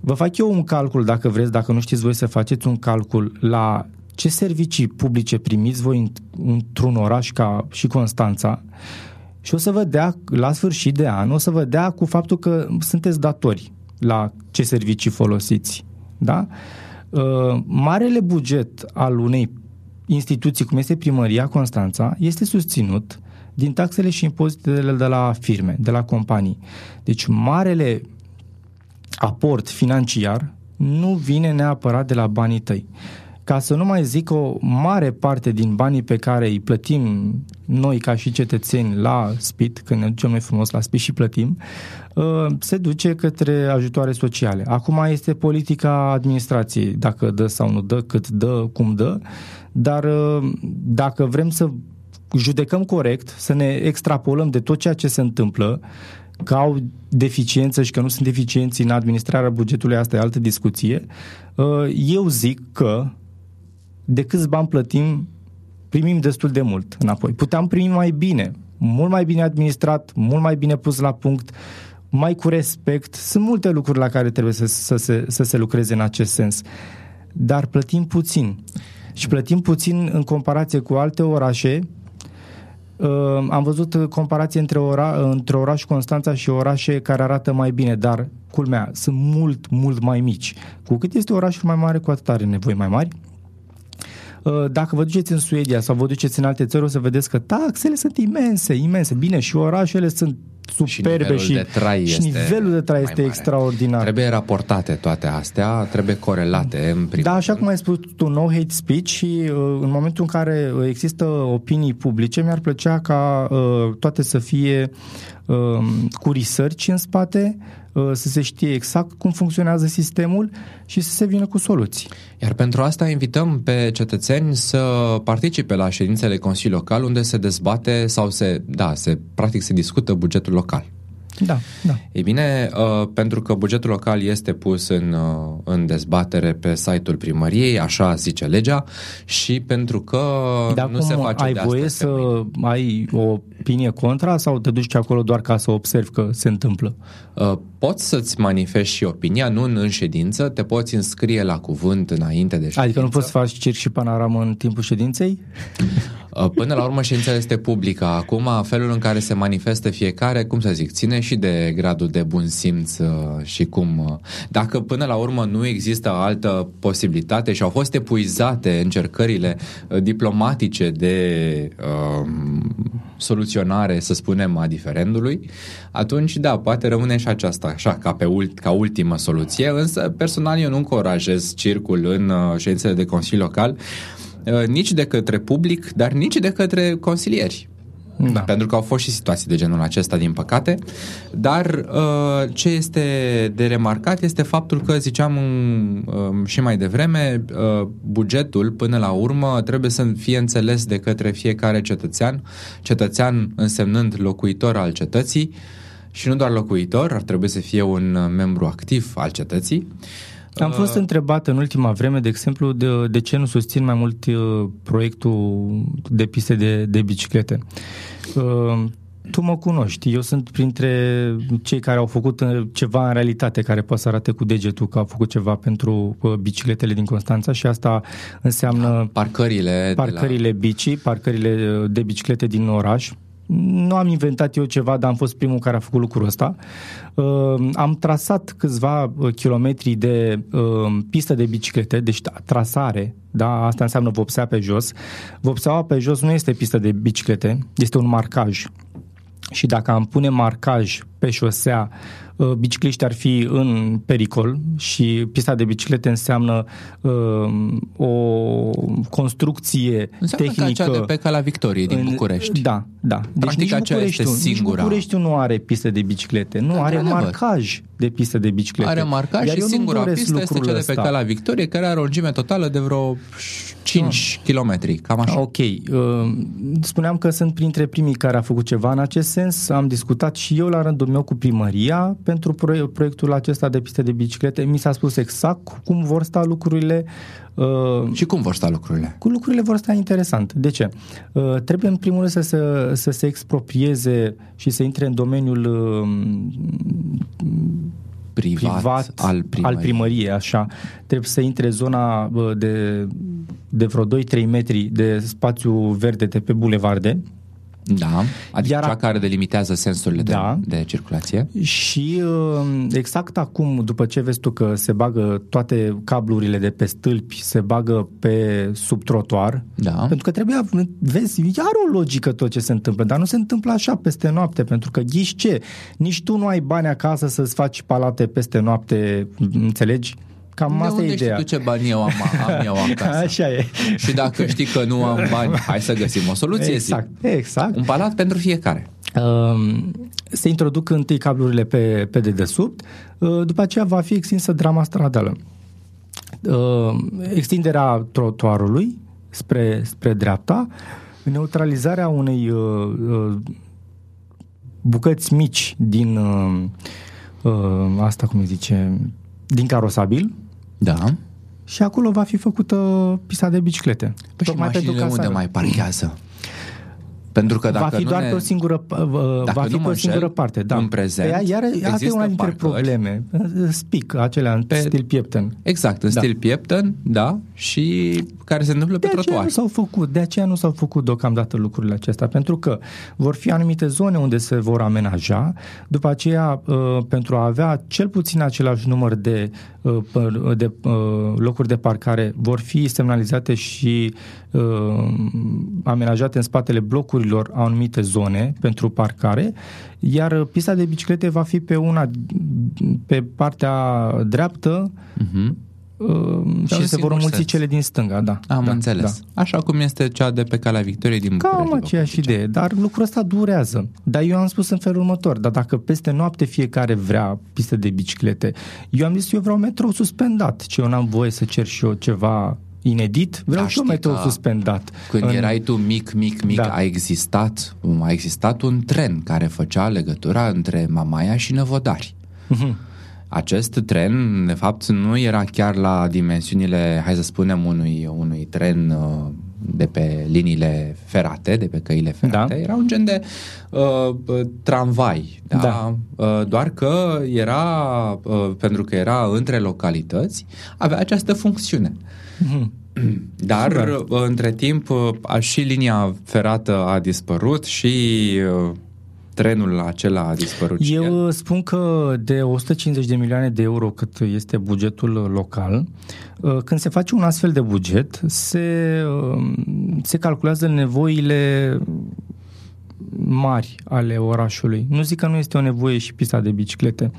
Vă fac eu un calcul, dacă vreți, dacă nu știți voi să faceți un calcul la ce servicii publice primiți voi într-un oraș ca și Constanța și o să vă dea, la sfârșit de an, o să vă dea cu faptul că sunteți datori la ce servicii folosiți. Da? Uh, marele buget al unei instituții, cum este Primăria Constanța, este susținut din taxele și impozitele de la firme, de la companii. Deci marele aport financiar nu vine neapărat de la banii tăi ca să nu mai zic o mare parte din banii pe care îi plătim noi ca și cetățeni la SPIT, când ne ducem noi frumos la SPIT și plătim, uh, se duce către ajutoare sociale. Acum este politica administrației, dacă dă sau nu dă, cât dă, cum dă, dar uh, dacă vrem să judecăm corect, să ne extrapolăm de tot ceea ce se întâmplă, că au deficiență și că nu sunt deficienți în administrarea bugetului, asta e altă discuție. Uh, eu zic că de câți bani plătim, primim destul de mult înapoi. Puteam primi mai bine, mult mai bine administrat, mult mai bine pus la punct, mai cu respect. Sunt multe lucruri la care trebuie să, să, să, să se lucreze în acest sens. Dar plătim puțin. Și plătim puțin în comparație cu alte orașe. Uh, am văzut comparație între, ora, între oraș Constanța și orașe care arată mai bine, dar, culmea, sunt mult, mult mai mici. Cu cât este orașul mai mare, cu atât are nevoi mai mari. Uh, dacă vă duceți în Suedia sau vă duceți în alte țări, o să vedeți că taxele sunt imense, imense. Bine, și orașele sunt superbe și, nivelul și, de trai și este nivelul de trai este mare. extraordinar. Trebuie raportate toate astea, trebuie corelate în primul Da, așa rând. cum ai spus tu, no hate speech și uh, în momentul în care există opinii publice, mi-ar plăcea ca uh, toate să fie uh, cu research în spate, uh, să se știe exact cum funcționează sistemul și să se vină cu soluții. Iar pentru asta invităm pe cetățeni să participe la ședințele Consiliului Local unde se dezbate sau se, da, se, practic se discută bugetul local. Da, da. Ei bine, uh, pentru că bugetul local este pus în, uh, în dezbatere pe site-ul primăriei, așa zice legea, și pentru că Dar nu se cum face ai de voie astăzi să pe mâine. ai o opinie contra sau te duci acolo doar ca să observi că se întâmplă? Uh, Poți să-ți manifesti și opinia, nu în, în ședință, te poți înscrie la cuvânt înainte de ședință. Adică nu poți să faci circ și panoramă în timpul ședinței? Uh, Până la urmă, ședința este publică. Acum, felul în care se manifestă fiecare, cum să zic, ține și de gradul de bun simț uh, și cum... uh, Dacă până la urmă nu există altă posibilitate și au fost epuizate încercările uh, diplomatice de uh, soluționare, să spunem, a diferendului, atunci, da, poate rămâne și aceasta, așa, ca, pe ult- ca ultimă soluție, însă, personal, eu nu încurajez circul în uh, ședințele de Consiliu Local, uh, nici de către public, dar nici de către consilieri. Da. Pentru că au fost și situații de genul acesta, din păcate. Dar uh, ce este de remarcat este faptul că, ziceam um, și mai devreme, uh, bugetul, până la urmă, trebuie să fie înțeles de către fiecare cetățean, cetățean însemnând locuitor al cetății, și nu doar locuitor, ar trebui să fie un uh, membru activ al cetății. Am fost întrebat în ultima vreme, de exemplu, de, de ce nu susțin mai mult uh, proiectul de piste de, de biciclete. Uh, Tu mă cunoști, eu sunt printre cei care au făcut uh, ceva în realitate, care poate să arate cu degetul că au făcut ceva pentru uh, bicicletele din Constanța și asta înseamnă Parcările, parcările de la... bici, parcările uh, de biciclete din oraș, nu am inventat eu ceva, dar am fost primul care a făcut lucrul ăsta. Uh, am trasat câțiva uh, kilometri de uh, pistă de biciclete, deci trasare, da, asta înseamnă vopsea pe jos. Vopseaua pe jos nu este pistă de biciclete, este un marcaj. Și dacă am pune marcaj pe șosea, uh, bicicliștii ar fi în pericol și pista de biciclete înseamnă uh, o construcție înseamnă tehnică. Ca cea de pe Cala Victoriei din în, București. Da, da. Deci Practic nici aceea este Bucureștiul, singura. Nici Bucureștiul nu are pistă de biciclete, nu, are Într-adevăr. marcaj de pistă de biciclete. Are marcaj Iar și eu nu-mi singura doresc pistă este lucrul cea de pe ăsta. Cala Victoriei, care are o lungime totală de vreo 5 km, cam așa. Ok. Uh, Spuneam că sunt printre primii care a făcut ceva în acest sens. Am discutat și eu la rândul meu cu primăria pentru proie- proiectul acesta de piste de biciclete. Mi s-a spus exact cum vor sta lucrurile. Uh, Și cum vor sta lucrurile? cu lucrurile vor sta interesant. De ce? Uh, trebuie în primul rând să, să, să se exproprieze și să intre în domeniul uh, Privat, privat al primăriei. al primăriei, așa. Trebuie să intre zona bă, de, de vreo 2-3 metri de spațiu verde de pe bulevarde Da, adică Iar cea a- care delimitează sensurile Da. de, de circulație. și uh, exact acum, după ce vezi tu că se bagă toate cablurile de pe stâlpi, se bagă pe sub trotuar, Da. pentru că trebuia, vezi, are o logică tot ce se întâmplă, dar nu se întâmplă așa peste noapte, pentru că ghiși ce? Nici tu nu ai bani acasă să-ți faci palate peste noapte, înțelegi? Cam de asta unde e ideea. știi tu ce bani eu am, am eu acasă? Așa e. Și dacă știi că nu am bani, hai să găsim o soluție. Exact, zi. exact. Un palat pentru fiecare. Um, se introduc întâi cablurile pe, pe dedesubt, uh, după aceea va fi extinsă drama stradală. Uh, Extinderea trotuarului spre, spre dreapta, neutralizarea unei uh, uh, bucăți mici din uh, uh, asta cum îi zice, din carosabil Da. și acolo va fi făcută pista de biciclete. Păi și mașinile unde să- mai parchează? Pentru că dacă va fi nu doar ne... pe o singură, uh, va nu fi mă pe o înșel, singură parte. Da. în prezent Păi, iar, asta e există una dintre parcări. probleme. Spic, acelea în Pe- stil piepten. Exact, în Da. stil piepten, da, și care se întâmplă pe De aceea trotuar. nu s-au făcut, de aceea nu s-au făcut deocamdată lucrurile acestea, pentru că vor fi anumite zone unde se vor amenaja, după aceea uh, pentru a avea cel puțin același număr de, uh, păr- de uh, locuri de parcare vor fi semnalizate și uh, amenajate în spatele blocurilor anumite zone pentru parcare, iar pista de biciclete va fi pe una pe partea dreaptă Mhm. Uh, Pe și un se vor singur înmulți sens. cele din stânga, da. Am da, înțeles. Așa cum este cea de pe Calea Victoriei din Da. București. Cam după aceeași cum ziceam. idee, dar lucrul ăsta durează. Dar eu am spus în felul următor, dar dacă peste noapte fiecare vrea pistă de biciclete, eu am zis eu vreau metrou suspendat, ce eu n-am voie să cer și eu ceva inedit, vreau Da, și eu știi metrou că suspendat. Când În- erai tu mic, mic, mic, Da. a existat, a existat un tren care făcea legătura între Mamaia și Năvodari. Mhm. Acest tren, de fapt, nu era chiar la dimensiunile, hai să spunem, unui, unui tren uh, de pe liniile ferate, de pe căile ferate. Da. Era un gen de uh, uh, tramvai, da? Da. Uh, doar că era, uh, pentru că era între localități, avea această funcțiune. Mhm. Dar Super. uh, între timp uh, a, și linia ferată a dispărut și uh, trenul acela a dispărut și el. Eu uh, spun că de 150 de milioane de euro cât este bugetul local, uh, când se face un astfel de buget, se, uh, se calculează nevoile mari ale orașului. Nu zic că nu este o nevoie și pista de biciclete.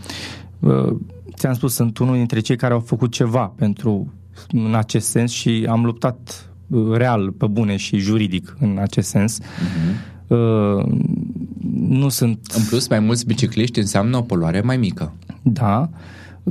Uh, Ți-am spus, sunt unul dintre cei care au făcut ceva pentru în acest sens și am luptat uh, real, pe bune și juridic în acest sens. Uh, nu sunt În plus, mai mulți bicicliști înseamnă o poluare mai mică. da,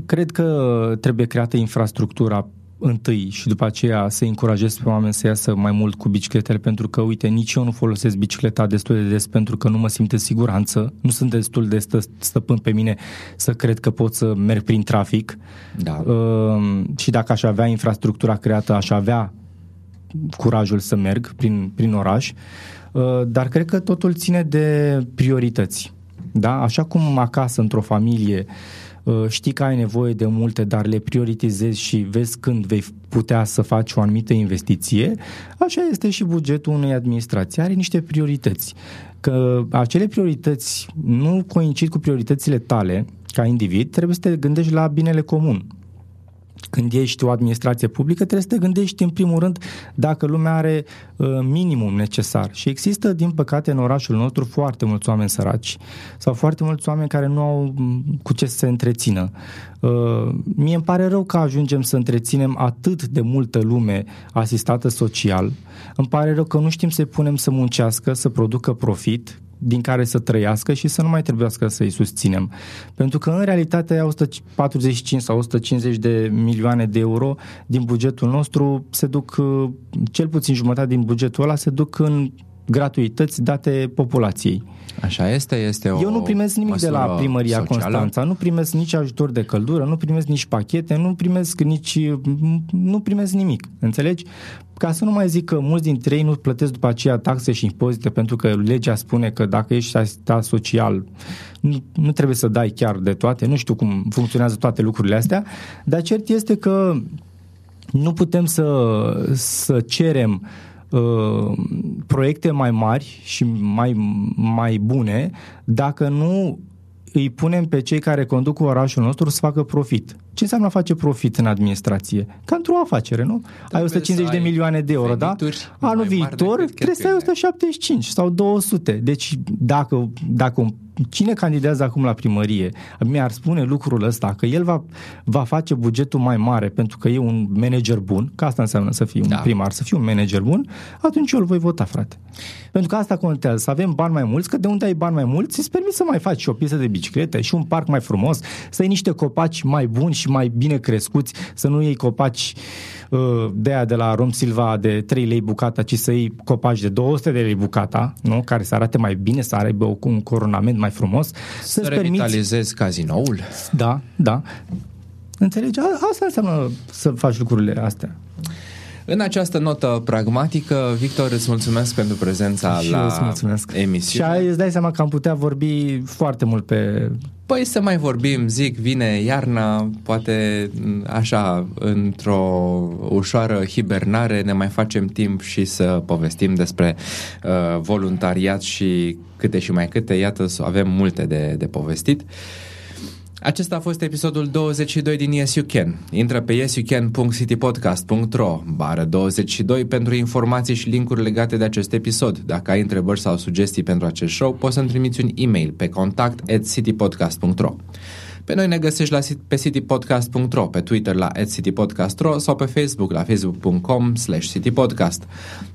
cred că trebuie creată infrastructura întâi și după aceea să încurajez pe oameni să iasă mai mult cu bicicletele pentru că, uite, nici eu nu folosesc bicicleta destul de des pentru că nu mă simt în siguranță, nu sunt destul de stă, stăpân pe mine să cred că pot să merg prin trafic Da. uh, și dacă aș avea infrastructura creată, aș avea curajul să merg prin, prin oraș, uh, dar cred că totul ține de priorități. Da? Așa cum acasă, într-o familie, uh, știi că ai nevoie de multe, dar le prioritizezi și vezi când vei putea să faci o anumită investiție, așa este și bugetul unei administrații. Are niște priorități. Că acele priorități nu coincid cu prioritățile tale ca individ, trebuie să te gândești la binele comun când ești o administrație publică, trebuie să te gândești în primul rând dacă lumea are uh, minimum necesar. Și există, din păcate, în orașul nostru foarte mulți oameni săraci sau foarte mulți oameni care nu au mm, cu ce să se întrețină. Uh, mie îmi pare rău că ajungem să întreținem atât de multă lume asistată social. Îmi pare rău că nu știm să punem să muncească, să producă profit, din care să trăiască și să nu mai trebuiască să-i susținem. Pentru că în realitate 145 sau 150 de milioane de euro din bugetul nostru se duc, uh, cel puțin jumătate din bugetul ăla se duc în gratuități date populației. Așa este, este o Eu nu primesc nimic de la primăria socială. Constanța, nu primesc nici ajutor de căldură, nu primesc nici pachete, nu primesc nici nu primesc nimic, înțelegi? Ca să nu mai zic că mulți dintre ei nu plătesc după aceea taxe și impozite pentru că legea spune că dacă ești asistat social nu, nu trebuie să dai chiar de toate, nu știu cum funcționează toate lucrurile astea, dar cert este că nu putem să, să cerem uh, Uh, proiecte mai mari și mai, mai bune dacă nu îi punem pe cei care conduc orașul nostru să facă profit. Ce înseamnă a face profit în administrație? Ca într-o afacere, nu? Trebuie ai 150 de milioane de euro, da? Anul viitor trebuie să ai 175 sau 200. Deci dacă, dacă un cine candidează acum la primărie mi-ar spune lucrul ăsta, că el va, va face bugetul mai mare pentru că e un manager bun, că asta înseamnă să fii un da. primar, să fii un manager bun, atunci eu îl voi vota, frate. Pentru că asta contează, să avem bani mai mulți, că de unde ai bani mai mulți, îți permis să mai faci și o piesă de bicicletă și un parc mai frumos, să ai niște copaci mai buni și mai bine crescuți, să nu iei copaci uh, de aia de la Rom Silva de 3 lei bucata, ci să iei copaci de 200 de lei bucata, nu? care să arate mai bine, să aibă un coronament mai frumos. Să revitalizezi permiți... cazinoul? Da, da. Înțelegi? Asta înseamnă să faci lucrurile astea. În această notă pragmatică, Victor, îți mulțumesc pentru prezența și la mulțumesc. emisiune. Și îți dai seama că am putea vorbi foarte mult pe... Păi să mai vorbim, zic, vine iarna, poate așa, într-o ușoară hibernare ne mai facem timp și să povestim despre uh, voluntariat și câte și mai câte, iată, avem multe de, de povestit. Uh, acesta a fost episodul 22 din Yes You Can. Intră pe yesyoucan.citypodcast.ro bară 22 pentru informații și linkuri legate de acest episod. Dacă ai întrebări sau sugestii pentru acest show, poți să-mi trimiți un e-mail pe contact at citypodcast.ro pe noi ne găsești la, pe citypodcast.ro, pe Twitter la citypodcast.ro sau pe Facebook la facebook.com slash citypodcast.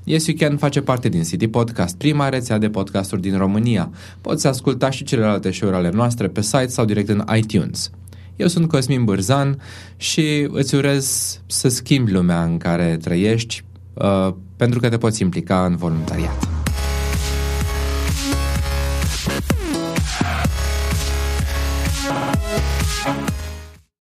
Yes You Can face parte din City Podcast, prima rețea de podcasturi din România. Poți asculta și celelalte show-uri ale noastre pe site sau direct în iTunes. Eu sunt Cosmin Bârzan și îți urez să schimbi lumea în care trăiești uh, pentru că te poți implica în voluntariat.